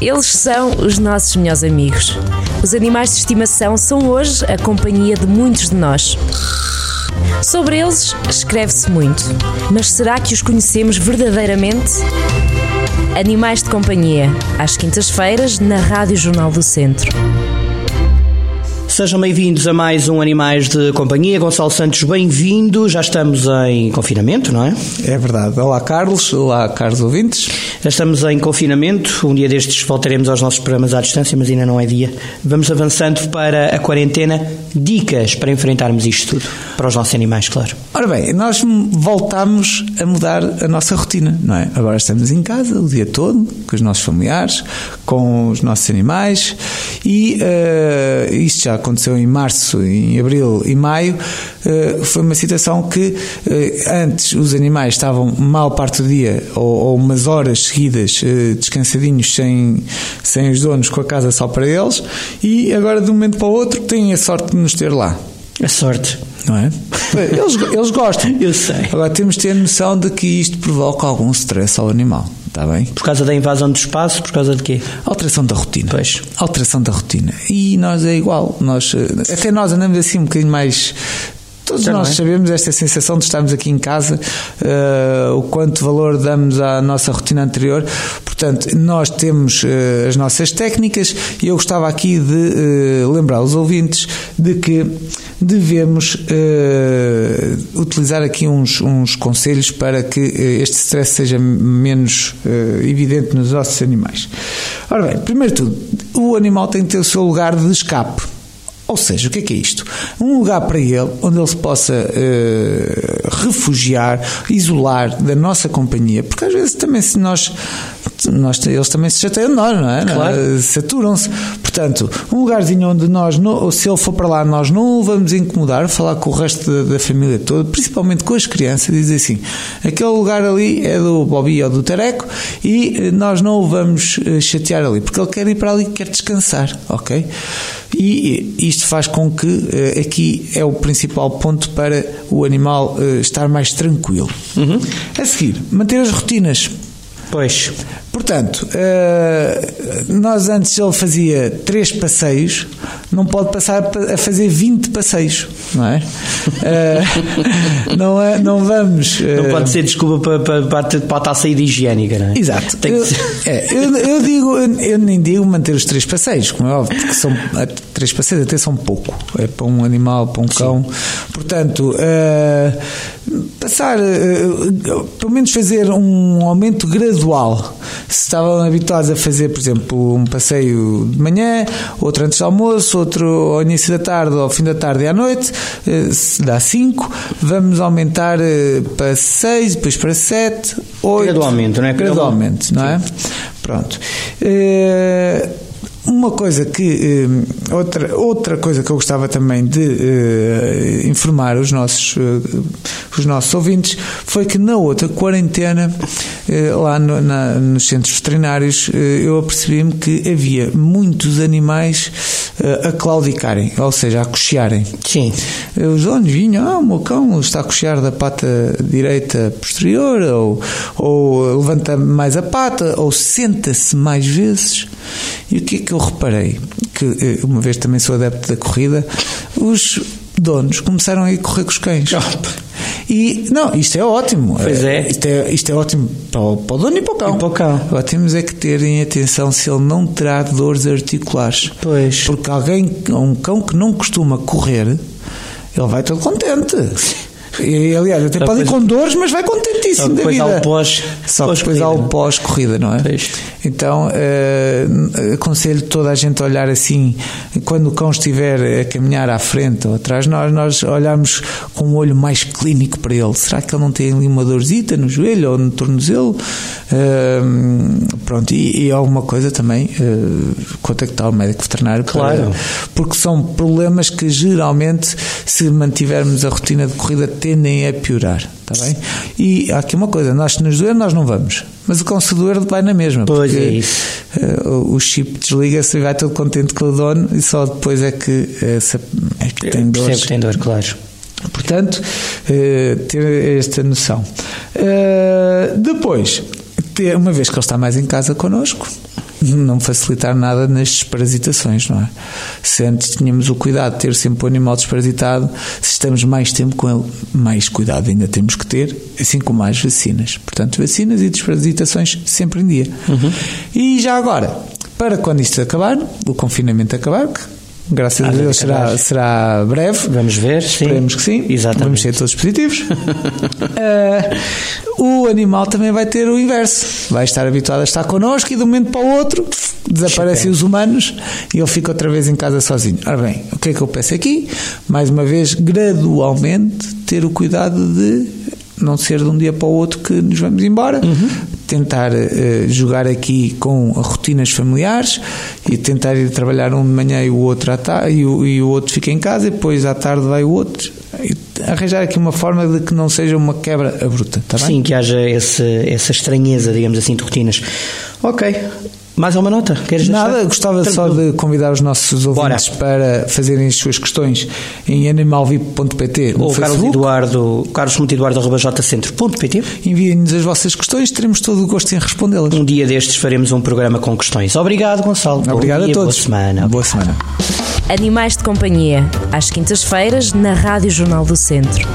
Eles são os nossos melhores amigos. Os animais de estimação são hoje a companhia de muitos de nós. Sobre eles escreve-se muito, mas será que os conhecemos verdadeiramente? Animais de Companhia, às quintas-feiras, na Rádio Jornal do Centro. Sejam bem-vindos a mais um Animais de Companhia. Gonçalo Santos, bem-vindo. Já estamos em confinamento, não é? É verdade. Olá, Carlos. Olá, caros ouvintes. Já estamos em confinamento. Um dia destes voltaremos aos nossos programas à distância, mas ainda não é dia. Vamos avançando para a quarentena. Dicas para enfrentarmos isto tudo. Para os nossos animais, claro. Ora bem, nós voltamos a mudar a nossa rotina, não é? Agora estamos em casa o dia todo, com os nossos familiares, com os nossos animais e uh, isto já aconteceu em março, em abril e maio. Uh, foi uma situação que uh, antes os animais estavam mal parte do dia ou, ou umas horas seguidas descansadinhos sem, sem os donos com a casa só para eles e agora de um momento para o outro têm a sorte de nos ter lá. A sorte não é? Eles, eles gostam. Eu sei. Agora temos de ter noção de que isto provoca algum stress ao animal. Está bem? Por causa da invasão do espaço, por causa de quê? Alteração da rotina. Pois. Alteração da rotina. E nós é igual. Nós, eh, até nós andamos assim um bocadinho mais Todos Já nós é? sabemos esta sensação de estarmos aqui em casa, uh, o quanto valor damos à nossa rotina anterior. Portanto, nós temos uh, as nossas técnicas e eu gostava aqui de uh, lembrar os ouvintes de que devemos utilizar aqui uns, uns conselhos para que este stress seja menos evidente nos nossos animais. Ora bem, primeiro de tudo, o animal tem que ter o seu lugar de escape. Ou seja, o que é que é isto? Um lugar para ele onde ele se possa uh, refugiar, isolar da nossa companhia, porque às vezes também se nós, nós eles também se chateiam de nós, não é? Claro. Saturam-se. Portanto, um lugarzinho onde nós, não, se ele for para lá, nós não o vamos incomodar, falar com o resto da, da família toda, principalmente com as crianças, dizer assim: aquele lugar ali é do Bobby ou do Tareco e eh, nós não o vamos eh, chatear ali, porque ele quer ir para ali, quer descansar, ok? E isto faz com que eh, aqui é o principal ponto para o animal eh, estar mais tranquilo. Uhum. A seguir, manter as rotinas. Pois. Portanto, eh, nós antes ele fazia três passeios, não pode passar a fazer 20 passeios, não é? não, é não vamos. Não pode ser desculpa para, para, para a taça higiênica, não é? Exato. Eu, é, eu, eu, digo, eu nem digo manter os três passeios, como é óbvio, porque são três passeios até são pouco. É para um animal, para um cão. Sim. Portanto, passar, pelo menos fazer um aumento gradual. Se estavam habituados a fazer, por exemplo, um passeio de manhã, outro antes do almoço, outro ao início da tarde, ao fim da tarde e à noite, uh, se dá cinco, vamos aumentar para seis, depois para sete, oito. Gradualmente, não é? Gradualmente, não é? Pronto. Uh, uma coisa que eh, outra outra coisa que eu gostava também de uh, informar os nossos uh, os nossos ouvintes foi que na outra quarentena uh, lá no, na, nos centros veterinários eu apercebi-me que havia muitos animais a claudicarem, ou seja, a cochearem. Sim. Os donos vinham, ah, o meu cão está a cochear da pata direita posterior, ou, ou levanta mais a pata, ou senta-se mais vezes. E o que é que eu reparei? Que eh, uma vez também sou adepto da corrida, os donos começaram a ir correr com os cães. E, não, isto é ótimo. Pois é. Isto é, isto é ótimo para o, para o dono e para o cão. E para o cão. Agora temos é que terem atenção se ele não terá dores articulares. Pois. Porque alguém, um cão que não costuma correr, ele vai todo contente. E, aliás, até pode ir com dores, mas vai contentíssimo da vida. Há o pós, Só que depois há o pós-corrida, não é? Pois. Então, uh, aconselho toda a gente a olhar assim, quando o cão estiver a caminhar à frente ou atrás, nós, nós olhamos com um olho mais clínico para ele. Será que ele não tem ali uma dorzita no joelho ou no tornozelo? Uh, pronto, e, e, alguma coisa também, uh, contactar o médico veterinário. Claro. Para, porque são problemas que geralmente, se mantivermos a rotina de corrida, tendem a piorar. Está bem? E há aqui uma coisa: nós, se nos doer, nós não vamos. Mas o doer vai na mesma. Pois porque, é isso. Uh, o chip desliga-se e vai todo contente com o dono e só depois é que, essa, é que tem dor. que tem dor, claro. Portanto, uh, ter esta noção. Uh, depois, ter, uma vez que ele está mais em casa connosco, não facilitar nada nas desparasitações, não é? Se antes tínhamos o cuidado de ter sempre o animal desparasitado, se estamos mais tempo com ele, mais cuidado ainda temos que ter, assim como as vacinas. Portanto, vacinas e desparasitações sempre em dia. Uhum. E já agora, para quando isto acabar, o confinamento acabar, que Graças a Deus será, será breve. Vamos ver. Esperemos sim. que sim. Exatamente. Vamos ser todos positivos. uh, o animal também vai ter o inverso. Vai estar habituado a estar connosco e de um momento para o outro desaparecem os humanos e ele fica outra vez em casa sozinho. Ora bem, o que é que eu peço aqui? Mais uma vez, gradualmente, ter o cuidado de não ser de um dia para o outro que nos vamos embora. Uhum. Tentar uh, jogar aqui com rotinas familiares e tentar ir trabalhar um de manhã e o outro à tarde, e o, e o outro fica em casa e depois à tarde vai o outro. E arranjar aqui uma forma de que não seja uma quebra abrupta, tá Sim, que haja esse, essa estranheza, digamos assim, de rotinas. Ok, mais alguma nota? Queres Nada, deixar? gostava Tranquilo. só de convidar os nossos ouvintes Bora. para fazerem as suas questões em animalvip.pt ou Carlos Eduardo, carlos.eduardo.jcentro.pt Enviem-nos as vossas questões, teremos todo o gosto em respondê-las. Um dia destes faremos um programa com questões. Obrigado, Gonçalo. Obrigado dia, a todos. Boa semana. Boa semana. Animais de Companhia, às quintas-feiras, na Rádio Jornal do Centro.